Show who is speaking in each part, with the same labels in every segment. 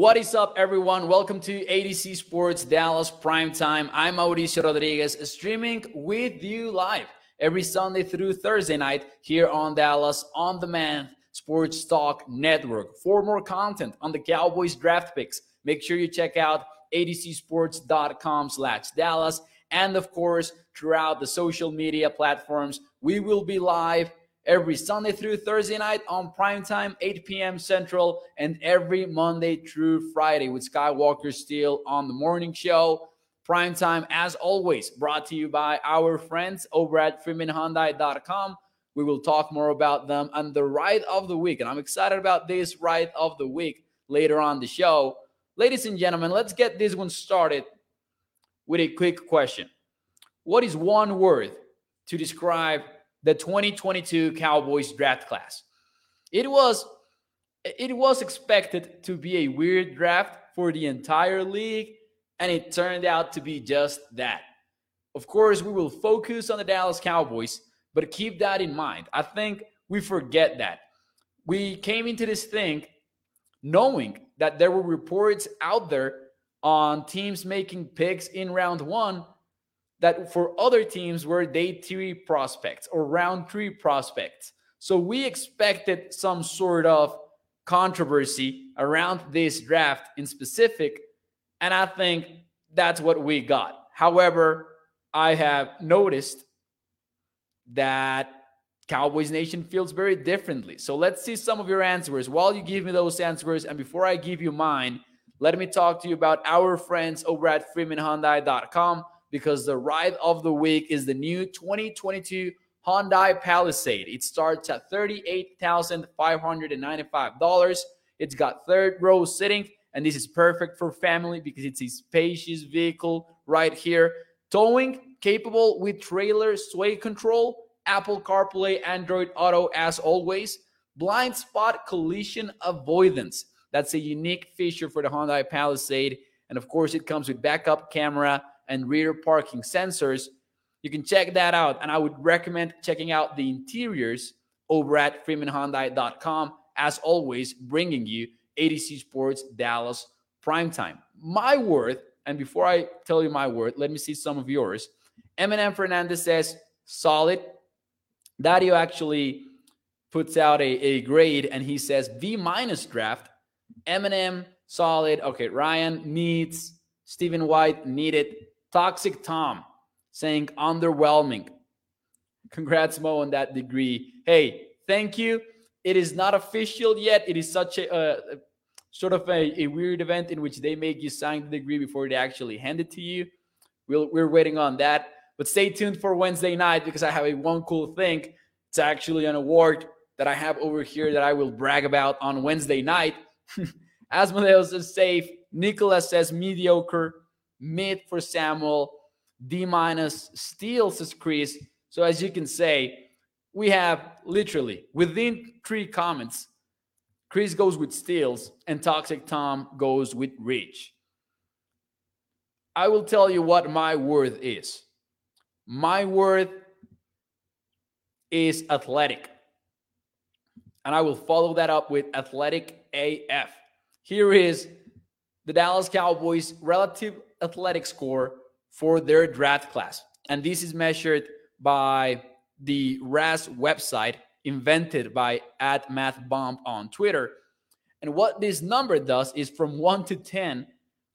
Speaker 1: What is up, everyone? Welcome to A to Z Sports Dallas Primetime. I'm Mauricio Rodriguez, streaming with you live every Sunday through Thursday night here on Dallas On Demand Sports Talk Network. For more content on the Cowboys draft picks, make sure you check out atozsports.com slash Dallas. And of course, throughout the social media platforms, we will be live every Sunday through Thursday night on prime time, 8 p.m. Central, and every Monday through Friday with Skywalker Steel on the morning show. Prime time, as always, brought to you by our friends over at FreemanHyundai.com. We will talk more about them and the ride of the week. And I'm excited about this ride of the week later on the show. Ladies and gentlemen, let's get this one started with a quick question. What is one word to describe the 2022 Cowboys draft class. It was it was expected to be a weird draft for the entire league and it turned out to be just that. Of course, we will focus on the Dallas Cowboys, but keep that in mind. I think we forget that. We came into this thing knowing that there were reports out there on teams making picks in round 1 that for other teams were day three prospects or round three prospects. So we expected some sort of controversy around this draft in specific. And I think that's what we got. However, I have noticed that Cowboys Nation feels very differently. So let's see some of your answers. While you give me those answers, and before I give you mine, let me talk to you about our friends over at freemanhyundai.com because the ride of the week is the new 2022 Hyundai Palisade. It starts at $38,595. It's got third row sitting, and this is perfect for family because it's a spacious vehicle right here. Towing capable with trailer sway control, Apple CarPlay, Android Auto as always, blind spot collision avoidance. That's a unique feature for the Hyundai Palisade. And of course, it comes with backup camera and rear parking sensors. You can check that out. And I would recommend checking out the interiors over at freemanhyundai.com. As always, bringing you A to Z Sports Dallas Primetime. My word, and before I tell you my word, let me see some of yours. Eminem Fernandez says, solid. Dario actually puts out a, a grade and he says V minus draft. Eminem, solid. Okay, Ryan needs. Stephen White needed. Toxic Tom saying underwhelming. Congrats, Mo, on that degree. Hey, thank you. It is not official yet. It is such a, a sort of a, a, weird event in which they make you sign the degree before they actually hand it to you. we we are waiting on that. But stay tuned for Wednesday night because I have a one cool thing. It's actually an award that I have over here that I will brag about on Wednesday night. Asmodeus is safe. Nicholas says mediocre mid for Samuel, D minus, steals as Chris. So as you can say, we have literally within three comments, Chris goes with steals and Toxic Tom goes with reach. I will tell you what my worth is. My worth is athletic. And I will follow that up with athletic AF. Here is the Dallas Cowboys' relative athletic score for their draft class. And this is measured by the RAS website invented by at MathBomb on Twitter. And what this number does is from 1 to 10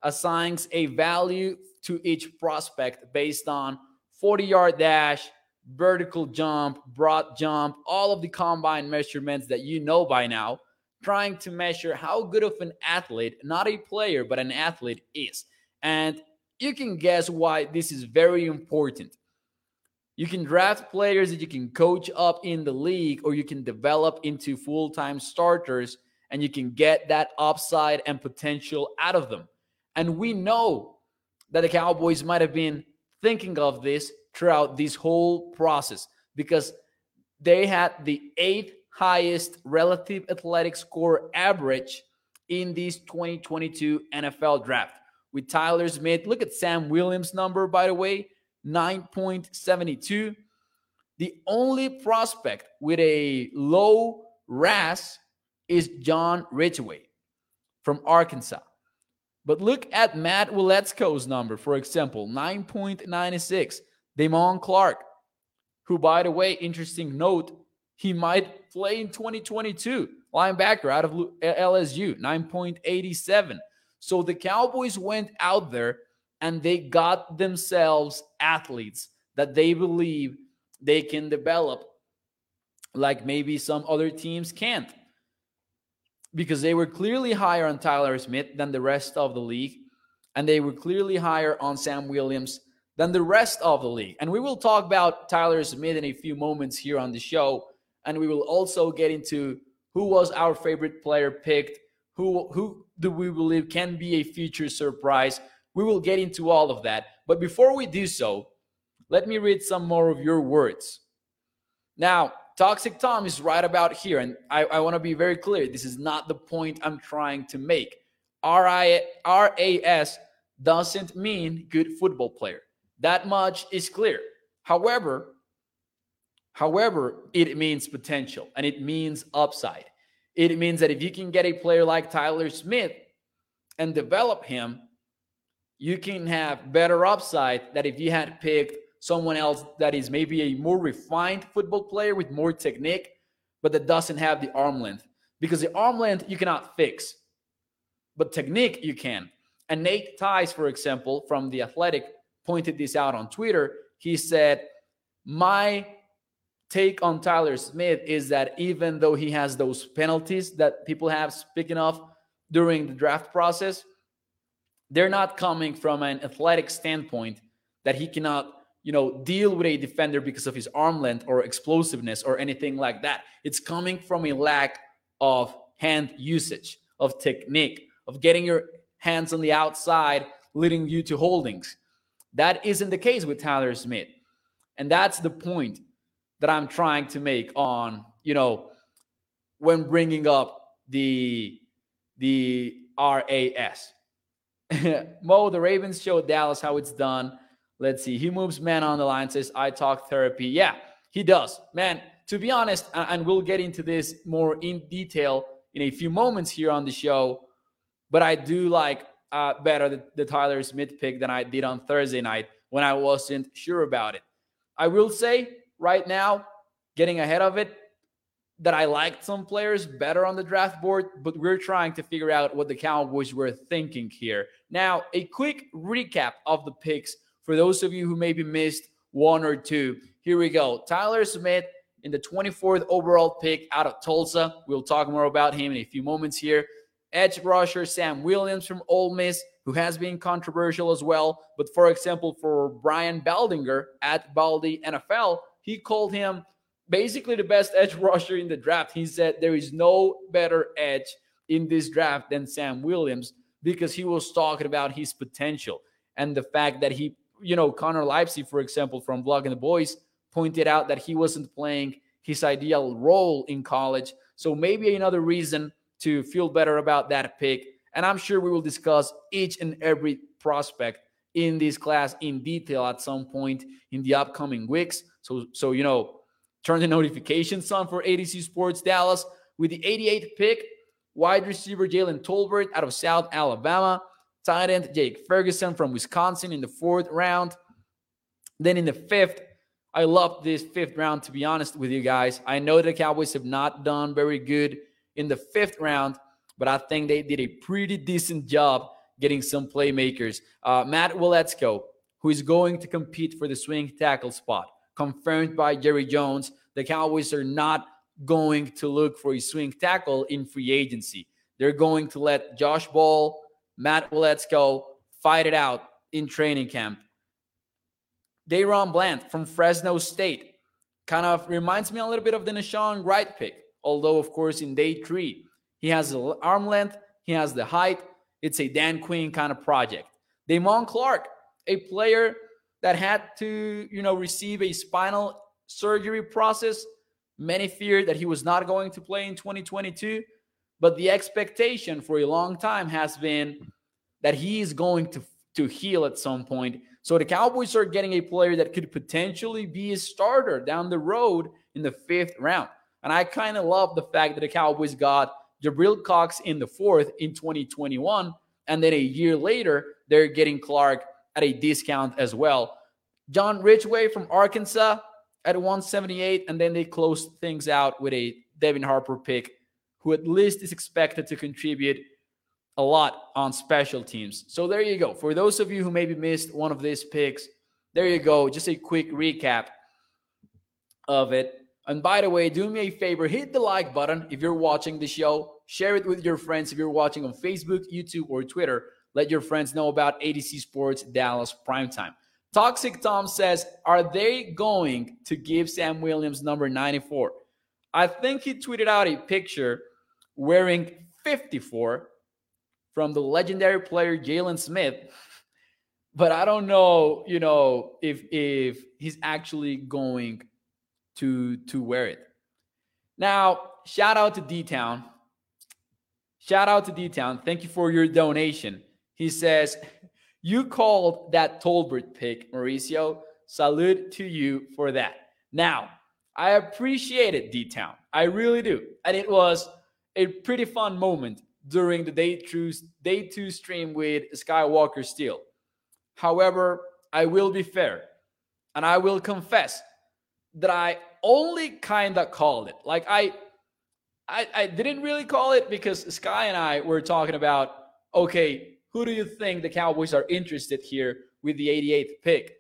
Speaker 1: assigns a value to each prospect based on 40 yard dash, vertical jump, broad jump, all of the combine measurements that you know by now, trying to measure how good of an athlete, not a player, but an athlete is. And you can guess why this is very important. You can draft players that you can coach up in the league, or you can develop into full time starters, and you can get that upside and potential out of them. And we know that the Cowboys might have been thinking of this throughout this whole process because they had the eighth highest relative athletic score average in this 2022 NFL draft with Tyler Smith. Look at Sam Williams' number, by the way, 9.72. The only prospect with a low RAS is John Ridgeway from Arkansas. But look at Matt Waletzko's number, for example, 9.96. Damone Clark, who, by the way, interesting note, he might play in 2022. Linebacker out of LSU, 9.87. So the Cowboys went out there and they got themselves athletes that they believe they can develop like maybe some other teams can't because they were clearly higher on Tyler Smith than the rest of the league and they were clearly higher on Sam Williams than the rest of the league. And we will talk about Tyler Smith in a few moments here on the show and we will also get into who was our favorite player picked, who who do we believe can be a future surprise. We will get into all of that. But before we do so, let me read some more of your words. Now, Toxic Tom is right about here, and I, I want to be very clear. This is not the point I'm trying to make. RAS doesn't mean good football player. That much is clear. However, however, it means potential and it means upside. It means that if you can get a player like Tyler Smith and develop him, you can have better upside that if you had picked someone else that is maybe a more refined football player with more technique, but that doesn't have the arm length. Because the arm length you cannot fix, but technique you can. And Nate Tice, for example, from The Athletic, pointed this out on Twitter. He said, My take on Tyler Smith is that even though he has those penalties that people have speaking of during the draft process, they're not coming from an athletic standpoint that he cannot you know, deal with a defender because of his arm length or explosiveness or anything like that. It's coming from a lack of hand usage, of technique, of getting your hands on the outside, leading you to holdings. That isn't the case with Tyler Smith. And that's the point that I'm trying to make on, you know, when bringing up the the RAS. Mo, the Ravens showed Dallas how it's done. Let's see. He moves man on the line, says, I talk therapy. Yeah, he does. Man, to be honest, and we'll get into this more in detail in a few moments here on the show, but I do like uh, better the, the Tyler Smith pick than I did on Thursday night when I wasn't sure about it. I will say right now, getting ahead of it, that I liked some players better on the draft board, but we're trying to figure out what the Cowboys were thinking here. Now, a quick recap of the picks for those of you who maybe missed one or two, here we go. Tyler Smith in the 24th overall pick out of Tulsa. We'll talk more about him in a few moments here. Edge rusher Sam Williams from Ole Miss, who has been controversial as well. But for example, for Brian Baldinger at Baldy NFL, he called him basically the best edge rusher in the draft. He said there is no better edge in this draft than Sam Williams because he was talking about his potential and the fact that he you know, Connor Livesay, for example, from Blogging the Boys, pointed out that he wasn't playing his ideal role in college. So maybe another reason to feel better about that pick. And I'm sure we will discuss each and every prospect in this class in detail at some point in the upcoming weeks. So, so you know, turn the notifications on for A to Z Sports Dallas with the 88th pick, wide receiver Jalen Tolbert out of South Alabama tight end Jake Ferguson from Wisconsin in the fourth round. Then in the fifth, I love this fifth round, to be honest with you guys. I know the Cowboys have not done very good in the fifth round, but I think they did a pretty decent job getting some playmakers. Uh, Matt Waletzko, who is going to compete for the swing tackle spot, confirmed by Jerry Jones. The Cowboys are not going to look for a swing tackle in free agency. They're going to let Josh Ball, Matt Waletzko fight it out in training camp. DaRon Bland from Fresno State kind of reminds me a little bit of the Nahshon Wright pick, although, of course, in day three, he has the arm length, he has the height. It's a Dan Quinn kind of project. Damone Clark, a player that had to, you know, receive a spinal surgery process. Many feared that he was not going to play in 2022. But the expectation for a long time has been that he is going to, to heal at some point. So the Cowboys are getting a player that could potentially be a starter down the road in the fifth round. And I kind of love the fact that the Cowboys got Jabril Cox in the fourth in 2021 And then a year later, they're getting Clark at a discount as well. John Ridgeway from Arkansas at 178. And then they close things out with a Devin Harper pick, who at least is expected to contribute a lot on special teams. So there you go. For those of you who maybe missed one of these picks, there you go. Just a quick recap of it. And by the way, do me a favor, hit the like button if you're watching the show. Share it with your friends if you're watching on Facebook, YouTube, or Twitter. Let your friends know about A to Z Sports Dallas Primetime. Toxic Tom says, Are they going to give Sam Williams number 94? I think he tweeted out a picture wearing 54 from the legendary player Jaylon Smith. But I don't know, you know, if if he's actually going to to wear it. Now, shout out to D Town. Shout out to D Town. Thank you for your donation. He says, You called that Tolbert pick, Mauricio. Salute to you for that. Now, I appreciate it, D Town. I really do. And it was a pretty fun moment during the day two, day two stream with Skywalker Steel. However, I will be fair and I will confess that I only kind of called it. Like I, I, I didn't really call it because Sky and I were talking about, okay, who do you think the Cowboys are interested here with the 88th pick?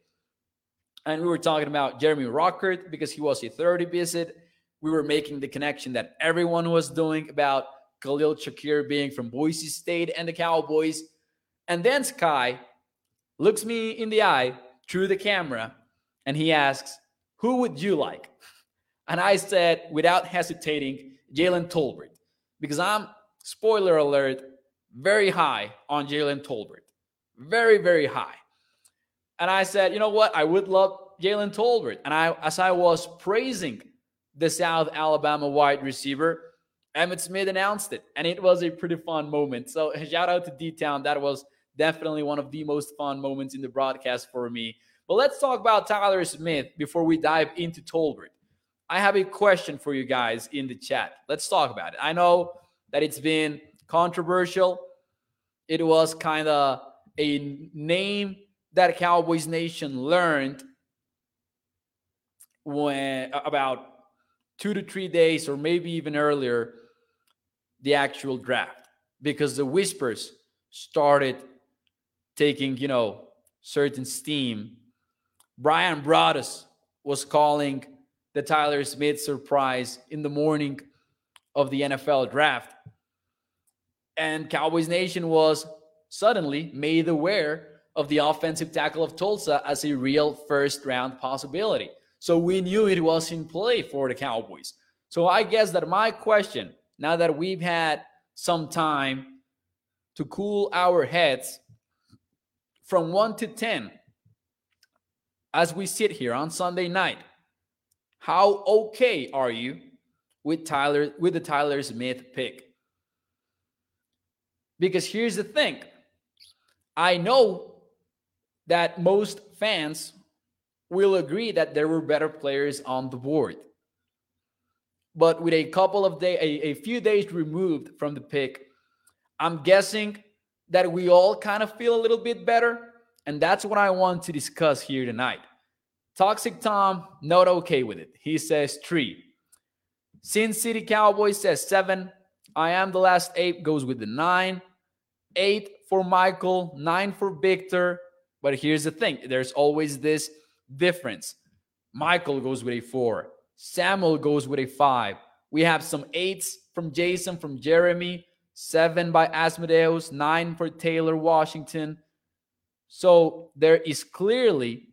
Speaker 1: And we were talking about Jeremy Ruckert because he was a 30 visit. We were making the connection that everyone was doing about Khalil Shakir being from Boise State and the Cowboys. And then Sky looks me in the eye through the camera and he asks, Who would you like? And I said, without hesitating, Jalen Tolbert, because I'm, spoiler alert, very high on Jalen Tolbert. Very, very high. And I said, you know what? I would love Jalen Tolbert. And I, as I was praising the South Alabama wide receiver, Emmitt Smith announced it, and it was a pretty fun moment. So shout out to D Town. That was definitely one of the most fun moments in the broadcast for me. But let's talk about Tyler Smith before we dive into Tolbert. I have a question for you guys in the chat. Let's talk about it. I know that it's been controversial. It was kind of a name that Cowboys Nation learned when about two to three days or maybe even earlier the actual draft because the whispers started taking you know certain steam bryan broaddus was calling the tyler smith surprise in the morning of the nfl draft and cowboys nation was suddenly made aware of the offensive tackle of tulsa as a real first round possibility so we knew it was in play for the Cowboys. So I guess that my question, now that we've had some time to cool our heads from 1 to 10 as we sit here on Sunday night, how okay are you with Tyler with the Tyler Smith pick? Because here's the thing. I know that most fans will agree that there were better players on the board. But with a couple of days, a, a few days removed from the pick, I'm guessing that we all kind of feel a little bit better. And that's what I want to discuss here tonight. Toxic Tom, not okay with it. He says three. Sin City Cowboys says seven. I am the last eight goes with the nine. Eight for Michael, nine for Victor. But here's the thing there's always this difference. Michael goes with a four. Samuel goes with a five. We have some eights from Jason, from Jeremy, seven by Asmodeus, nine for Taylor Washington. So there is clearly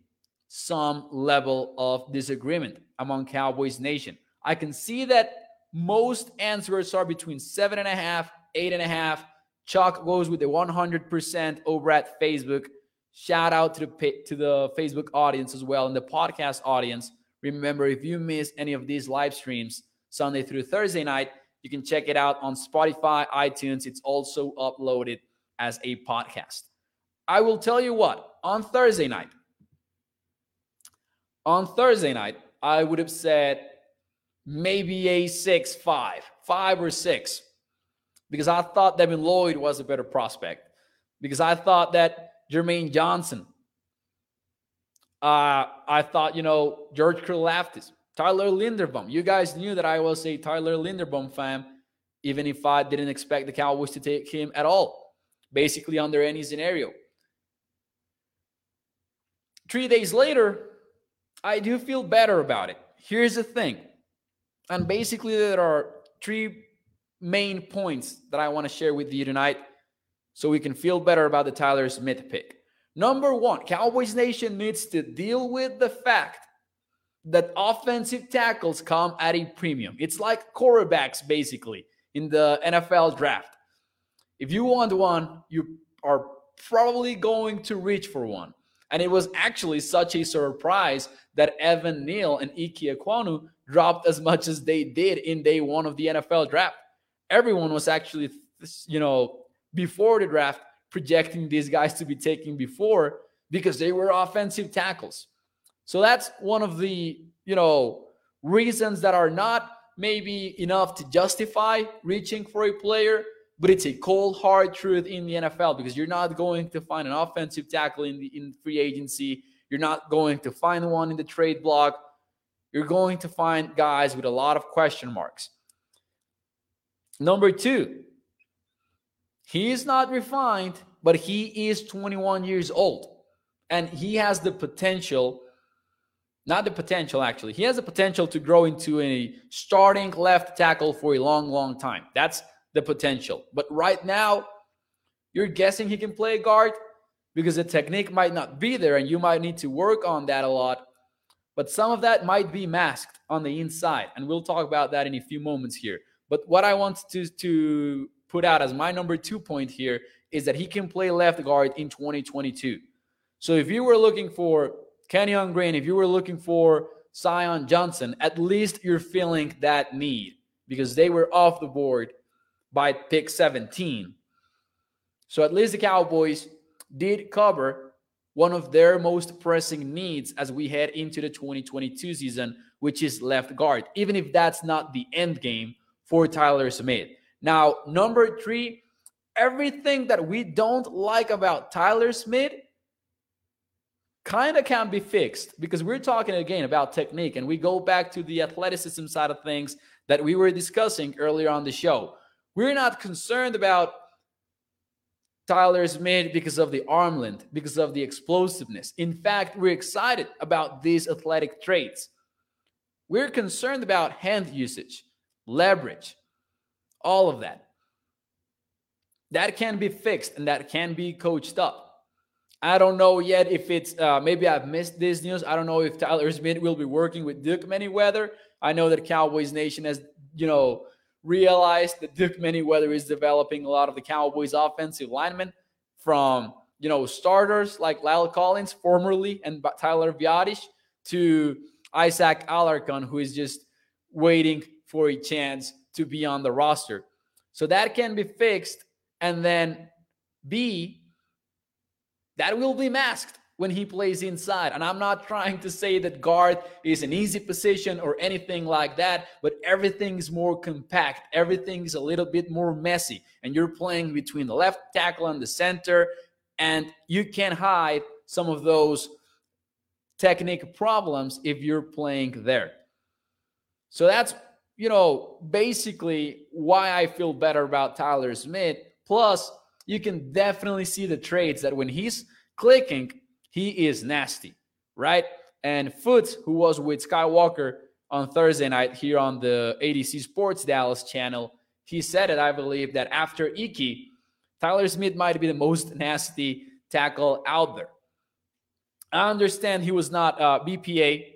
Speaker 1: some level of disagreement among Cowboys Nation. I can see that most answers are between seven and a half, eight and a half. Chuck goes with the 100% over at Facebook. Shout out to the to the Facebook audience as well and the podcast audience. Remember, if you miss any of these live streams Sunday through Thursday night, you can check it out on Spotify, iTunes. It's also uploaded as a podcast. I will tell you what, on Thursday night, on Thursday night, I would have said maybe a six, five, five or six, because I thought Devin Lloyd was a better prospect. because I thought that Jermaine Johnson, uh, I thought, you know, George Karlaftis, Tyler Linderbaum. You guys knew that I was a Tyler Linderbaum fan, even if I didn't expect the Cowboys to take him at all, basically under any scenario. Three days later, I do feel better about it. Here's the thing. And basically, there are three main points that I want to share with you tonight so we can feel better about the Tyler Smith pick. Number one, Cowboys Nation needs to deal with the fact that offensive tackles come at a premium. It's like quarterbacks, basically, in the NFL draft. If you want one, you are probably going to reach for one. And it was actually such a surprise that Evan Neal and Ike Ekwonu dropped as much as they did in day one of the NFL draft. Everyone was actually, you know, before the draft projecting these guys to be taken before because they were offensive tackles. So that's one of the, you know, reasons that are not maybe enough to justify reaching for a player, but it's a cold hard truth in the NFL because you're not going to find an offensive tackle in the in free agency. You're not going to find one in the trade block. You're going to find guys with a lot of question marks. Number 2, he is not refined, but he is 21 years old and he has the potential not the potential actually he has the potential to grow into a starting left tackle for a long long time that's the potential but right now you're guessing he can play guard because the technique might not be there and you might need to work on that a lot but some of that might be masked on the inside and we'll talk about that in a few moments here but what i want to to put out as my number two point here is that he can play left guard in 2022 so if you were looking for Kenyon Green, if you were looking for Zion Johnson, at least you're feeling that need because they were off the board by pick 17. So at least the Cowboys did cover one of their most pressing needs as we head into the 2022 season, which is left guard, even if that's not the end game for Tyler Smith. Now, number three, everything that we don't like about Tyler Smith kind of can be fixed because we're talking again about technique and we go back to the athleticism side of things that we were discussing earlier on the show. We're not concerned about Tyler made because of the arm length, because of the explosiveness. In fact, we're excited about these athletic traits. We're concerned about hand usage, leverage, all of that. That can be fixed and that can be coached up. I don't know yet if it's uh, maybe I've missed this news. I don't know if Tyler Smith will be working with Duke Manyweather. I know that Cowboys Nation has, you know, realized that Duke Manyweather is developing a lot of the Cowboys offensive linemen from, you know, starters like La'el Collins formerly and Tyler Biadasz to Isaac Alarcon, who is just waiting for a chance to be on the roster. So that can be fixed. And then B, that will be masked when he plays inside. And I'm not trying to say that guard is an easy position or anything like that, but everything's more compact. Everything's a little bit more messy. And you're playing between the left tackle and the center, and you can hide some of those technique problems if you're playing there. So that's, you know, basically why I feel better about Tyler Smith. Plus, you can definitely see the traits that when he's clicking, he is nasty, right? And Foot, who was with Skywalker on Thursday night here on the A to Z Sports Dallas channel, he said it, I believe, that after Ike, Tyler Smith might be the most nasty tackle out there. I understand he was not uh, BPA,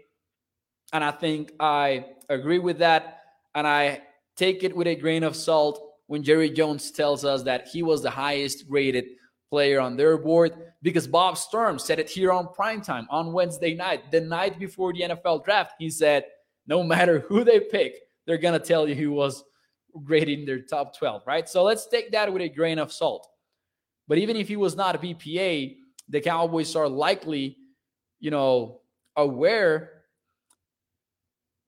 Speaker 1: and I think I agree with that. And I take it with a grain of salt when Jerry Jones tells us that he was the highest rated player on their board because Bob Sturm said it here on primetime on Wednesday night, the night before the NFL draft. He said, no matter who they pick, they're going to tell you who was graded in their top 12, right? So let's take that with a grain of salt. But even if he was not a BPA, the Cowboys are likely, you know, aware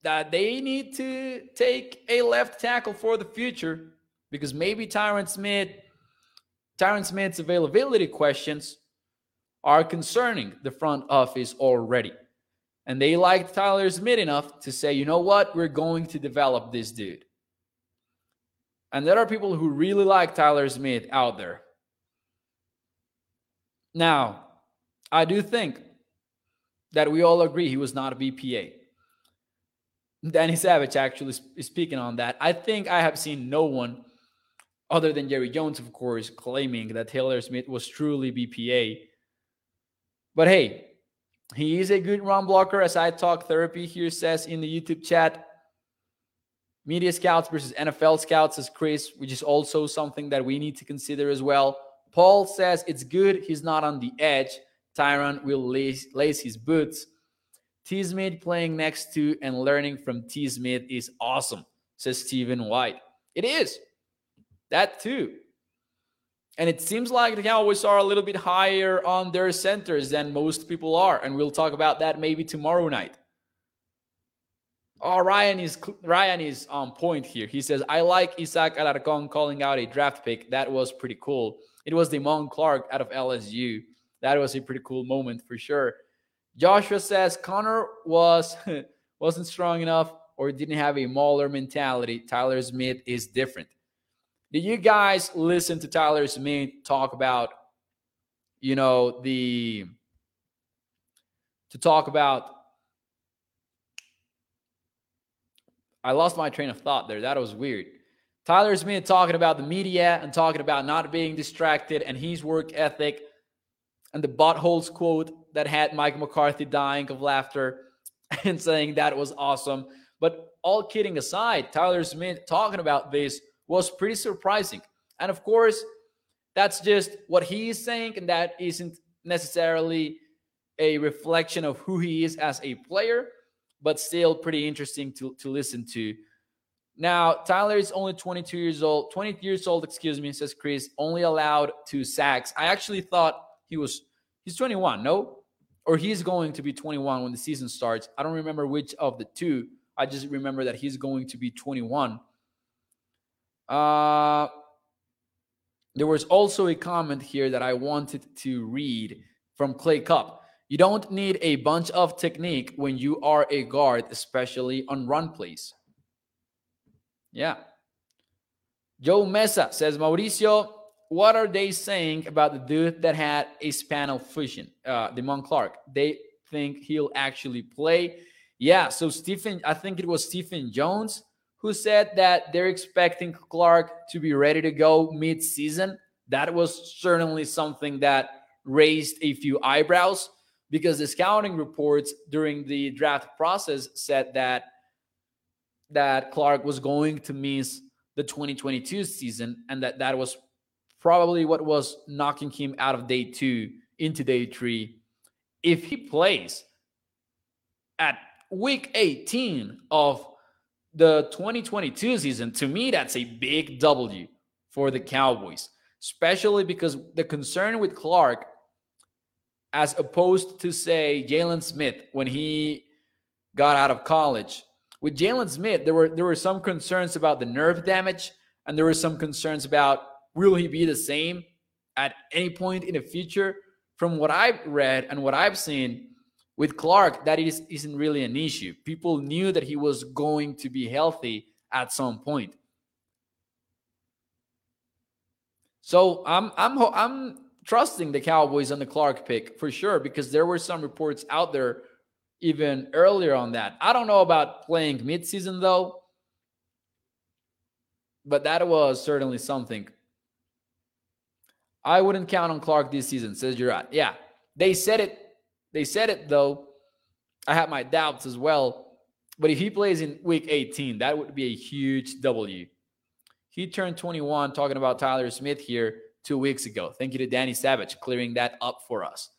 Speaker 1: that they need to take a left tackle for the future because maybe Tyron Smith Tyron Smith's availability questions are concerning the front office already. And they liked Tyler Smith enough to say, you know what, we're going to develop this dude. And there are people who really like Tyler Smith out there. Now, I do think that we all agree he was not a BPA. Danny Savage actually is speaking on that. I think I have seen no one other than Jerry Jones, of course, claiming that Taylor Smith was truly BPA. But hey, he is a good run blocker, as I talk therapy here says in the YouTube chat. Media scouts versus NFL scouts, says Chris, which is also something that we need to consider as well. Paul says it's good he's not on the edge. Tyron will lace, lace his boots. T. Smith playing next to and learning from T. Smith is awesome, says Stephen White. It is. That too. And it seems like the Cowboys are a little bit higher on their centers than most people are. And we'll talk about that maybe tomorrow night. Oh, Ryan is Ryan is on point here. He says, I like Isaac Alarcon calling out a draft pick. That was pretty cool. It was Damone Clark out of LSU. That was a pretty cool moment for sure. Joshua says Connor was wasn't strong enough or didn't have a mauler mentality. Tyler Smith is different. Did you guys listen to Tyler Smith talk about, you know, the to talk about? I lost my train of thought there. That was weird. Tyler Smith talking about the media and talking about not being distracted and his work ethic and the buttholes quote that had Mike McCarthy dying of laughter and saying that was awesome. But all kidding aside, Tyler Smith talking about this was pretty surprising. And of course, that's just what he is saying, and that isn't necessarily a reflection of who he is as a player, but still pretty interesting to, to listen to. Now, Tyler is only 22 years old, 20 years old, excuse me, says Chris, only allowed two sacks. I actually thought he was, he's 21, no? Or he's going to be 21 when the season starts. I don't remember which of the two. I just remember that he's going to be 21. Uh, there was also a comment here that I wanted to read from Clay Cup. You don't need a bunch of technique when you are a guard, especially on run plays. Yeah. Joe Mesa says, Mauricio, what are they saying about the dude that had a spinal fusion, uh, Damone Clark? They think he'll actually play. Yeah. So Stephen, I think it was Stephen Jones who said that they're expecting Clark to be ready to go mid-season. That was certainly something that raised a few eyebrows because the scouting reports during the draft process said that that Clark was going to miss the 2022 season and that that was probably what was knocking him out of day 2 into day 3 if he plays at week 18 of the 2022 season, to me, that's a big W for the Cowboys, especially because the concern with Clark, as opposed to, say, Jaylon Smith when he got out of college, with Jaylon Smith, there were there were some concerns about the nerve damage, and there were some concerns about will he be the same at any point in the future. From what I've read and what I've seen, with Clark, that is, isn't really an issue. People knew that he was going to be healthy at some point. So I'm I'm I'm trusting the Cowboys on the Clark pick for sure because there were some reports out there even earlier on that. I don't know about playing midseason though, but that was certainly something. I wouldn't count on Clark this season, says Gerard. Yeah, they said it they said it though. I have my doubts as well. But if he plays in week 18, that would be a huge W. He turned 21 talking about Tyler Smith here two weeks ago. Thank you to Danny Savage clearing that up for us.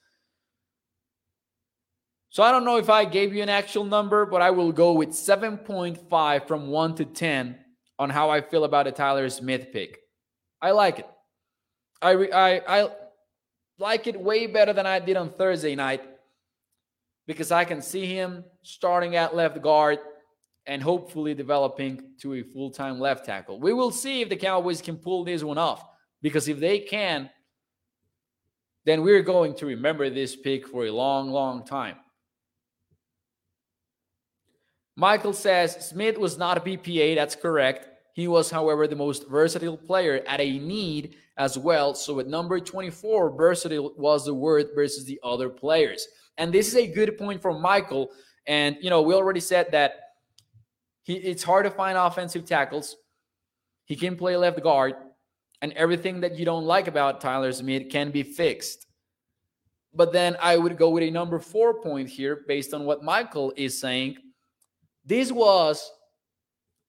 Speaker 1: So I don't know if I gave you an actual number, but I will go with 7.5 from 1 to 10 on how I feel about a Tyler Smith pick. I like it. I I I like it way better than I did on Thursday night because I can see him starting at left guard and hopefully developing to a full time left tackle. We will see if the Cowboys can pull this one off. Because if they can, then we're going to remember this pick for a long, long time. Michael says Smith was not a BPA. That's correct. He was, however, the most versatile player at a need as well. So at number 24, versatile was the word versus the other players. And this is a good point from Michael. And, you know, we already said that he, it's hard to find offensive tackles. He can play left guard. And everything that you don't like about Tyler Smith can be fixed. But then I would go with a number four point here based on what Michael is saying. This was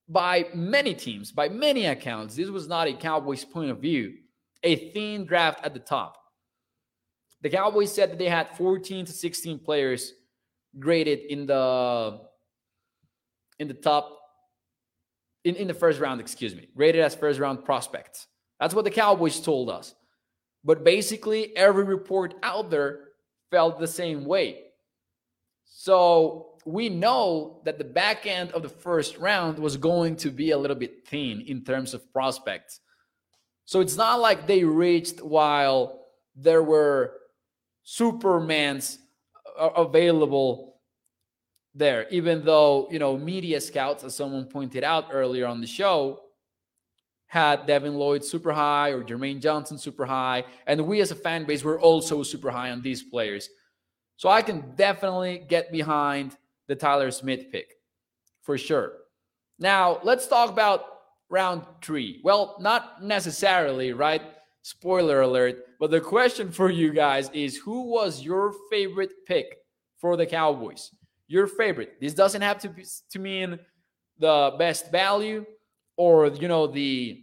Speaker 1: by many teams, by many accounts, this was not a Cowboys point of view, a thin draft at the top. The Cowboys said that they had 14 to 16 players graded in the in the top in, in the first round, excuse me, graded as first round prospects. That's what the Cowboys told us. But basically, every report out there felt the same way. So we know that the back end of the first round was going to be a little bit thin in terms of prospects. So it's not like they reached while there were supermans uh, available there, even though, you know, media scouts, as someone pointed out earlier on the show, had Devin Lloyd super high or Jermaine Johnson super high. And we as a fan base were also super high on these players. So I can definitely get behind the Tyler Smith pick for sure. Now, let's talk about round three. Well, not necessarily, right? Spoiler alert. But the question for you guys is who was your favorite pick for the Cowboys? Your favorite. This doesn't have to be, to mean the best value or you know the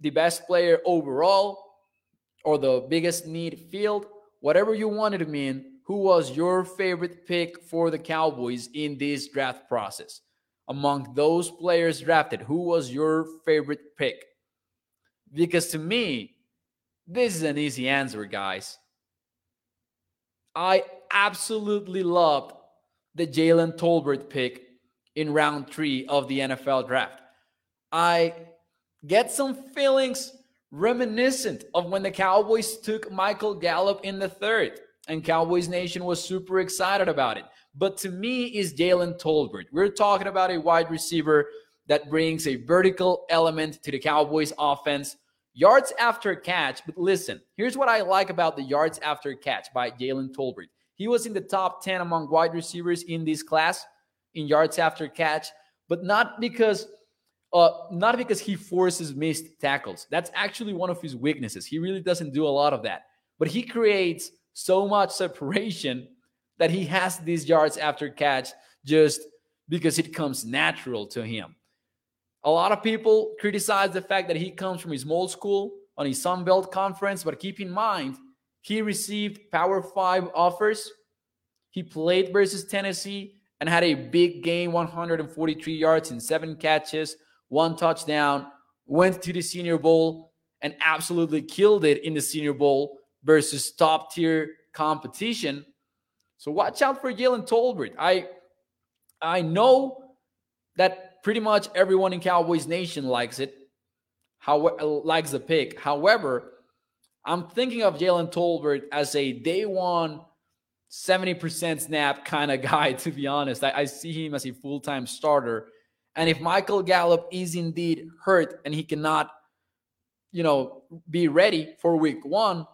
Speaker 1: the best player overall or the biggest need field, whatever you wanted to mean who was your favorite pick for the Cowboys in this draft process? Among those players drafted, who was your favorite pick? Because to me, this is an easy answer, guys. I absolutely loved the Jalen Tolbert pick in round three of the NFL draft. I get some feelings reminiscent of when the Cowboys took Michael Gallup in the third and Cowboys Nation was super excited about it. But to me, is Jalen Tolbert. We're talking about a wide receiver that brings a vertical element to the Cowboys offense. Yards after catch. But listen, here's what I like about the yards after catch by Jalen Tolbert. He was in the top 10 among wide receivers in this class in yards after catch, but not because uh, not because he forces missed tackles. That's actually one of his weaknesses. He really doesn't do a lot of that. But he creates so much separation that he has these yards after catch just because it comes natural to him. A lot of people criticize the fact that he comes from a small school on a Sun Belt conference, but keep in mind, he received Power Five offers. He played versus Tennessee and had a big game 143 yards in seven catches, one touchdown, went to the Senior Bowl and absolutely killed it in the Senior Bowl versus top tier competition. So watch out for Jalen Tolbert. I I know that pretty much everyone in Cowboys Nation likes it, how likes the pick. However, I'm thinking of Jalen Tolbert as a day one 70% snap kind of guy, to be honest. I, I see him as a full time starter. And if Michael Gallup is indeed hurt and he cannot, you know, be ready for week one,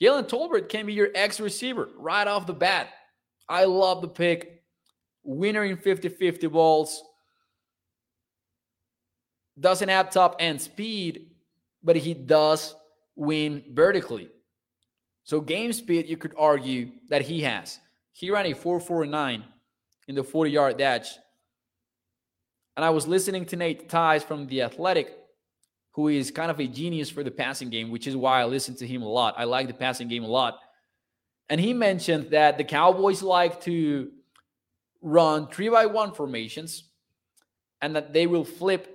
Speaker 1: Jalen Tolbert can be your X receiver right off the bat. I love the pick. Winner in 50 50 balls. Doesn't have top end speed, but he does win vertically. So, game speed, you could argue that he has. He ran a 449 in the 40 yard dash. And I was listening to Nate Tice from The Athletic who is kind of a genius for the passing game, which is why I listen to him a lot. I like the passing game a lot. And he mentioned that the Cowboys like to run three by one formations and that they will flip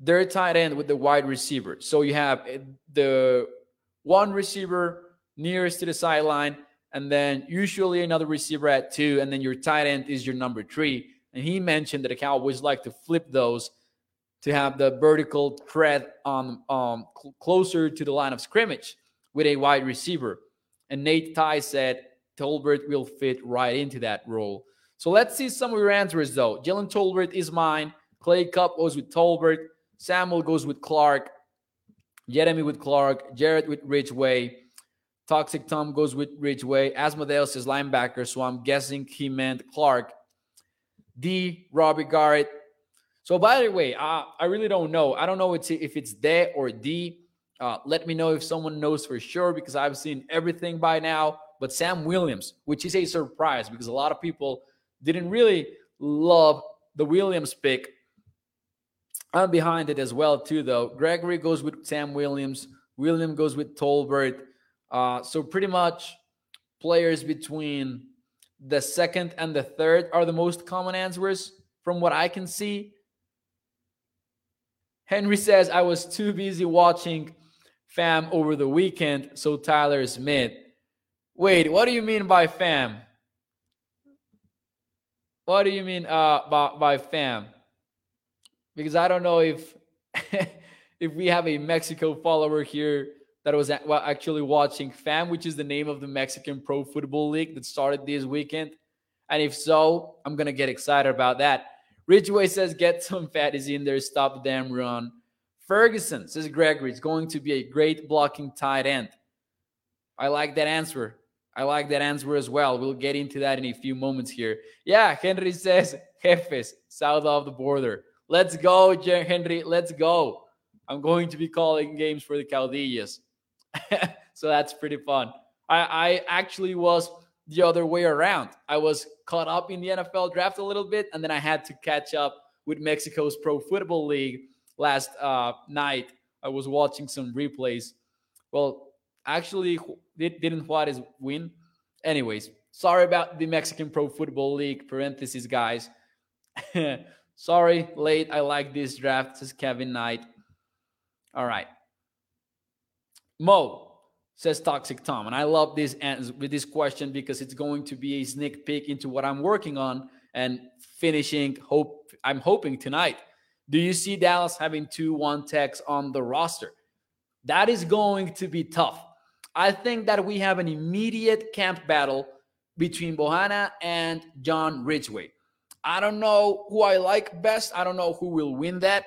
Speaker 1: their tight end with the wide receiver. So you have eh, the one receiver nearest to the sideline, and then usually another receiver at two, and then your tight end is your number three. And he mentioned that the Cowboys like to flip those to have the vertical threat on um, cl- closer to the line of scrimmage with a wide receiver. And Nate Tice said Tolbert will fit right into that role. So let's see some of your answers though. Jalen Tolbert is mine. Clay Cup was with Tolbert. Samuel goes with Clark. Jeremy with Clark. Jared with Ridgeway. Toxic Tom goes with Ridgeway. Asmodeus is linebacker, so I'm guessing he meant Clark. D. Robbie Garrett. So by the way, uh, I really don't know. I don't know if it's D or D. Uh, let me know if someone knows for sure because I've seen everything by now. But Sam Williams, which is a surprise because a lot of people didn't really love the Williams pick. I'm behind it as well too, though. Gregory goes with Sam Williams. William goes with Tolbert. Uh, so pretty much players between the second and the third are the most common answers from what I can see. Henry says, I was too busy watching fam over the weekend, so Tyler Smith. Wait, what do you mean by fam? What do you mean uh, by, by fam? Because I don't know if if we have a Mexico follower here that was actually watching FAM, which is the name of the Mexican Pro Football League that started this weekend. And if so, I'm to get excited about that. Ridgeway says, get some fatties in there, stop the damn run. Ferguson says, Gregory, it's going to be a great blocking tight end. I like that answer. I like that answer as well. We'll get into that in a few moments here. Yeah, Henry says, Jefes, south of the border. Let's go, Henry. Let's go. I'm going to be calling games for the Caudillos. so that's pretty fun. I, I actually was the other way around. I was caught up in the NFL draft a little bit, and then I had to catch up with Mexico's Pro Football League last uh, night. I was watching some replays. Well, actually, didn't Juarez win? Anyways, sorry about the Mexican Pro Football League. Parentheses, guys. sorry, late. I like this draft. Says Kevin Knight. All right. Mo says Toxic Tom, and I love this answer with this question because it's going to be a sneak peek into what I'm working on and finishing. Hope I'm hoping tonight. Do you see Dallas having two one techs on the roster? That is going to be tough. I think that we have an immediate camp battle between Bohanna and John Ridgeway. I don't know who I like best. I don't know who will win that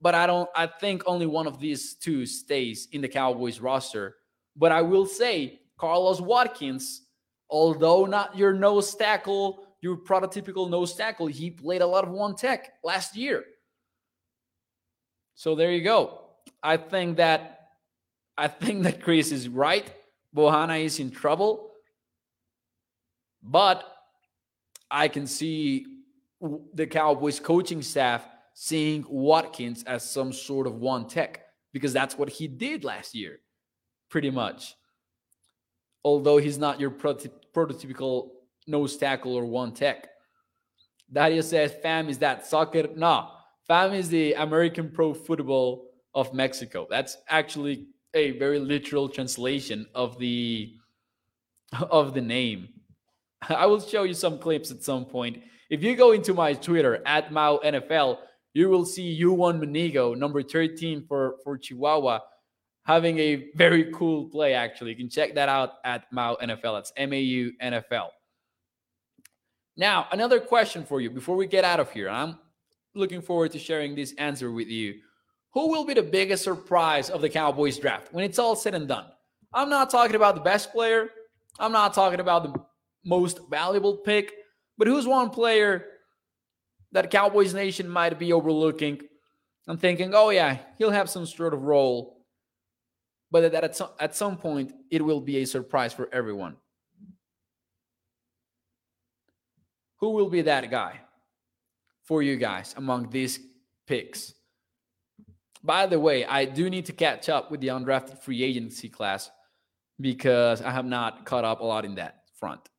Speaker 1: but I don't. I think only one of these two stays in the Cowboys roster. But I will say Carlos Watkins, although not your nose tackle, your prototypical nose tackle, he played a lot of one tech last year. So there you go. I think that I think that Chris is right. Bohanna is in trouble, but I can see the Cowboys coaching staff seeing Watkins as some sort of one tech because that's what he did last year, pretty much. Although he's not your prototypical nose tackle or one tech. Dario says, fam is that soccer? No, fam is the American pro football of Mexico. That's actually a very literal translation of the of the name. I will show you some clips at some point. If you go into my Twitter at Mau NFL, you will see U1 Manigo, number 13 for, for Chihuahua, having a very cool play, actually. You can check that out at Mau NFL. That's M A U NFL. Now, another question for you before we get out of here. I'm looking forward to sharing this answer with you. Who will be the biggest surprise of the Cowboys draft when it's all said and done? I'm not talking about the best player. I'm not talking about the most valuable pick, but who's one player that Cowboys Nation might be overlooking and thinking, oh, yeah, he'll have some sort of role, but that at some, at some point it will be a surprise for everyone. Who will be that guy for you guys among these picks? By the way, I do need to catch up with the undrafted free agency class because I have not caught up a lot in that front.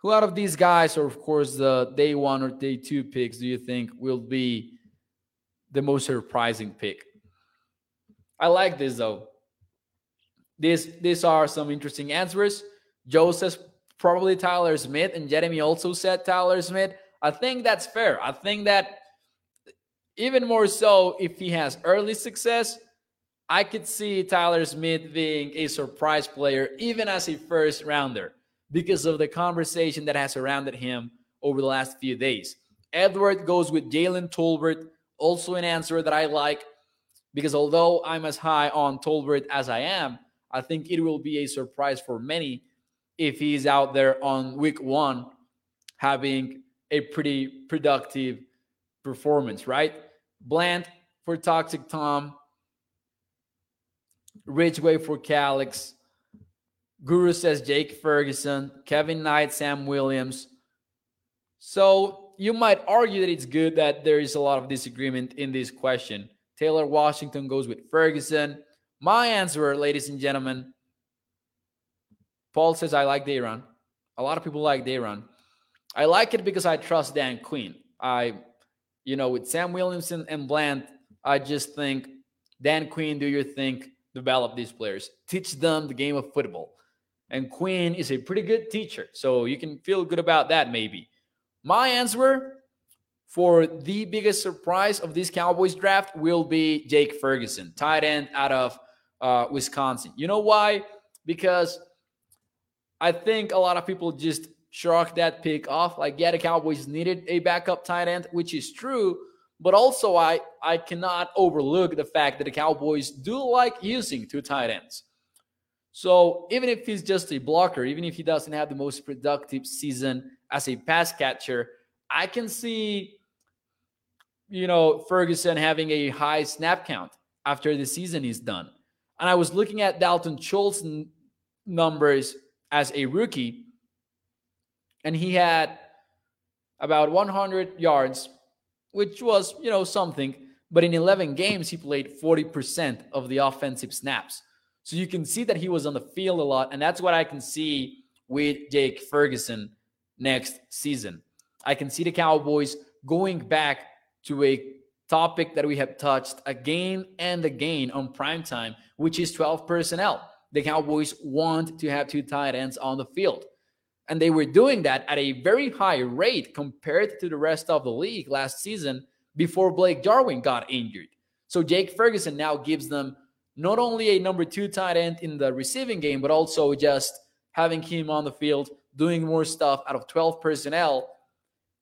Speaker 1: Who out of these guys, or of course the day one or day two picks, do you think will be the most surprising pick? I like this though. These these are some interesting answers. Joe says probably Tyler Smith, and Jeremy also said Tyler Smith. I think that's fair. I think that even more so if he has early success, I could see Tyler Smith being a surprise player, even as a first rounder, because of the conversation that has surrounded him over the last few days. Edward goes with Jalen Tolbert, also an answer that I like, because although I'm as high on Tolbert as I am, I think it will be a surprise for many if he's out there on week one having a pretty productive performance, right? Bland for Toxic Tom, Ridgeway for Calix, Guru says Jake Ferguson, Kevin Knight, Sam Williams. So you might argue that it's good that there is a lot of disagreement in this question. Taylor Washington goes with Ferguson. My answer, ladies and gentlemen, Paul says I like DaRon. A lot of people like DaRon. I like it because I trust Dan Quinn. I, you know, with Sam Williamson and Bland, I just think Dan Quinn, do your thing, develop these players, teach them the game of football. And Quinn is a pretty good teacher, so you can feel good about that. Maybe my answer for the biggest surprise of this Cowboys draft will be Jake Ferguson, tight end out of uh, Wisconsin. You know why? Because I think a lot of people just shrug that pick off. Like, yeah, the Cowboys needed a backup tight end, which is true. But also, I I cannot overlook the fact that the Cowboys do like using two tight ends. So even if he's just a blocker, even if he doesn't have the most productive season as a pass catcher, I can see, you know, Ferguson having a high snap count after the season is done. And I was looking at Dalton Schultz numbers as a rookie, and he had about 100 yards, which was, you know, something. But in 11 games, he played 40% of the offensive snaps. So you can see that he was on the field a lot. And that's what I can see with Jake Ferguson next season. I can see the Cowboys going back to a topic that we have touched again and again on prime time, which is 12 personnel. The Cowboys want to have two tight ends on the field. And they were doing that at a very high rate compared to the rest of the league last season before Blake Jarwin got injured. So Jake Ferguson now gives them not only a number two tight end in the receiving game, but also just having him on the field doing more stuff out of 12 personnel,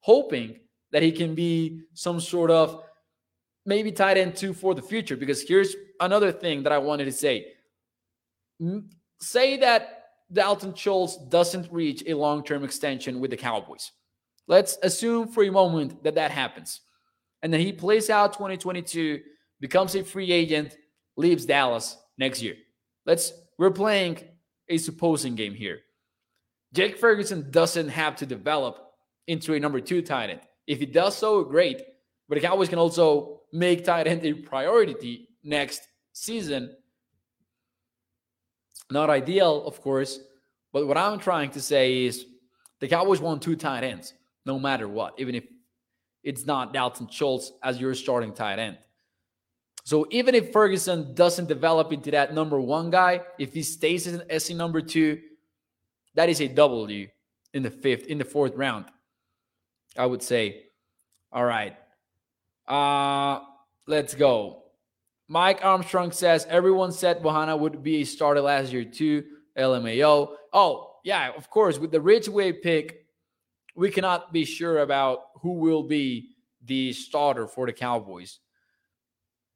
Speaker 1: hoping that he can be some sort of maybe tight end two for the future. Because here's another thing that I wanted to say. Say that Dalton Schultz doesn't reach a long term extension with the Cowboys. Let's assume for a moment that that happens. And then he plays out 2022, becomes a free agent, leaves Dallas next year. Let's we're playing a supposing game here. Jake Ferguson doesn't have to develop into a number two tight end. If he does so, great. But the Cowboys can also make tight end a priority next season. Not ideal, of course, but what I'm trying to say is the Cowboys want two tight ends, no matter what, even if it's not Dalton Schultz as your starting tight end. So even if Ferguson doesn't develop into that number one guy, if he stays as a number two, that is a W in the fifth, in the fourth round. I would say. All right. Uh let's go. Mike Armstrong says everyone said Bohanna would be a starter last year too. LMAO. Oh, yeah, of course. With the Ridgeway pick, we cannot be sure about who will be the starter for the Cowboys.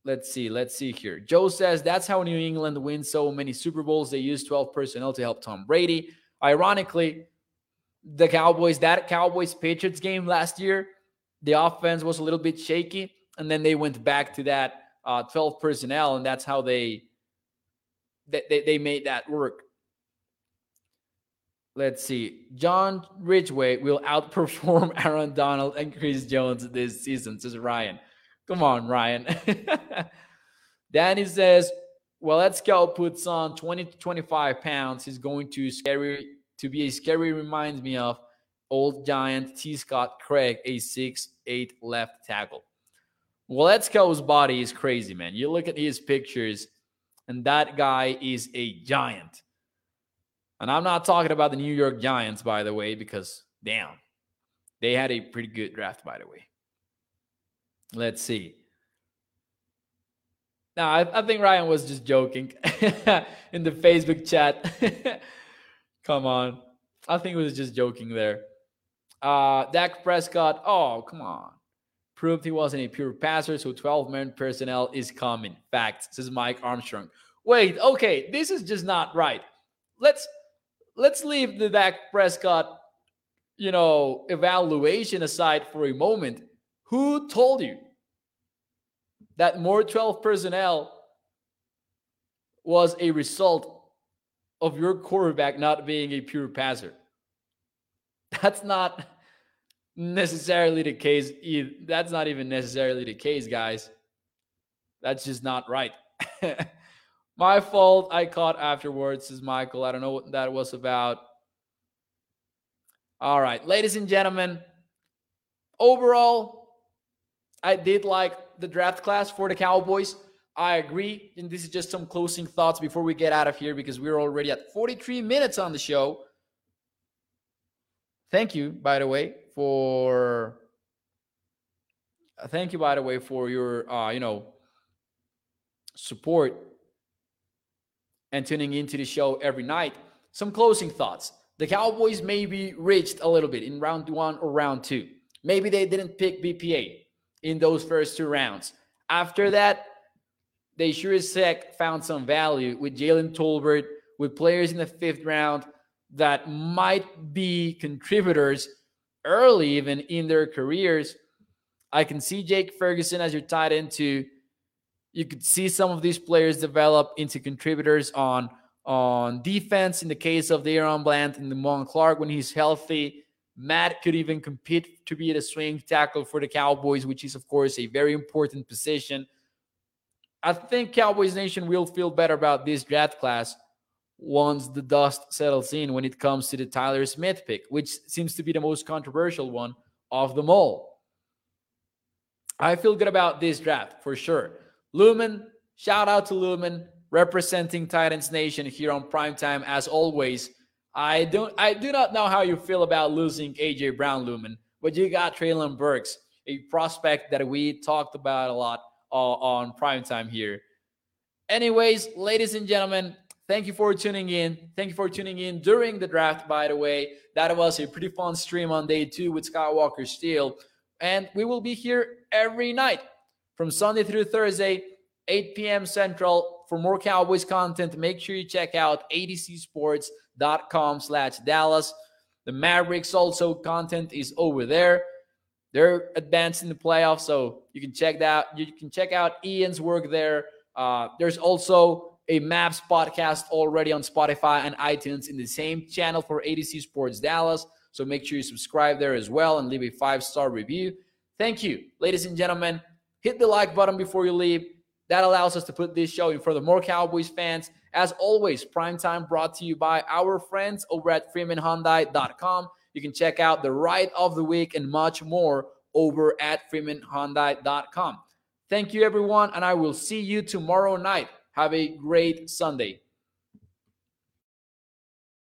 Speaker 1: Let's see. Let's see here. Joe says that's how New England wins so many Super Bowls. They use 12 personnel to help Tom Brady. Ironically, the Cowboys, that Cowboys Patriots game last year, the offense was a little bit shaky. And then they went back to that uh, 12 personnel, and that's how they, they, they made that work. Let's see. John Ridgeway will outperform Aaron Donald and Chris Jones this season, says Ryan. Come on, Ryan. Danny says, well, go puts on 20 to 25 pounds. He's going to scary to be a scary reminds me of old giant T. Scott Craig, a six eight left tackle. Well, Waletzko's body is crazy, man. You look at his pictures, and that guy is a giant. And I'm not talking about the New York Giants, by the way, because damn, they had a pretty good draft, by the way. Let's see. No, I, I think Ryan was just joking in the Facebook chat. come on. I think he was just joking there. Uh, Dak Prescott, oh, come on. Proved he wasn't a pure passer, so 12 man personnel is coming. Fact, says Mike Armstrong. Wait, okay, this is just not right. Let's let's leave the Dak Prescott, you know, evaluation aside for a moment. Who told you that more 12 personnel was a result of your quarterback not being a pure passer. That's not necessarily the case. That's not even necessarily the case, guys. That's just not right. My fault. I caught afterwards, says Michael. I don't know what that was about. All right, ladies and gentlemen, overall, I did like the draft class for the Cowboys. I agree. And this is just some closing thoughts before we get out of here because we're already at 43 minutes on the show. Thank you, by the way, for uh, thank you, by the way, for your uh, you know support and tuning into the show every night. Some closing thoughts. The Cowboys maybe reached a little bit in round one or round two. Maybe they didn't pick BPA in those first two rounds. After that, they sure as heck found some value with Jalen Tolbert, with players in the fifth round that might be contributors early, even in their careers. I can see Jake Ferguson as your tight end too. You could see some of these players develop into contributors on on defense. In the case of DaRon Bland and the Damone Clark, when he's healthy, Matt could even compete to be the swing tackle for the Cowboys, which is, of course, a very important position. I think Cowboys Nation will feel better about this draft class once the dust settles in when it comes to the Tyler Smith pick, which seems to be the most controversial one of them all. I feel good about this draft for sure. Lumen, shout out to Lumen, representing Titans Nation here on Primetime as always. I don't I do not know how you feel about losing AJ Brown Lumen, but you got Treylon Burks, a prospect that we talked about a lot uh, on prime time here. Anyways, ladies and gentlemen, thank you for tuning in. Thank you for tuning in during the draft, by the way. That was a pretty fun stream on day two with Skywalker Steel. And we will be here every night from Sunday through Thursday, 8 p.m. Central. For more Cowboys content, make sure you check out A to Z Sports com slash Dallas. The Mavericks also content is over there. They're advancing the playoffs, so you can check that. You can check out Ian's work there. Uh, there's also a Mavs podcast already on Spotify and iTunes in the same channel for A to Z Sports Dallas. So make sure you subscribe there as well and leave a five star review. Thank you, ladies and gentlemen. Hit the like button before you leave. That allows us to put this show in front of more Cowboys fans. As always, primetime brought to you by our friends over at freemanhyundai.com. You can check out the ride of the week and much more over at freemanhyundai.com. Thank you, everyone, and I will see you tomorrow night. Have a great Sunday.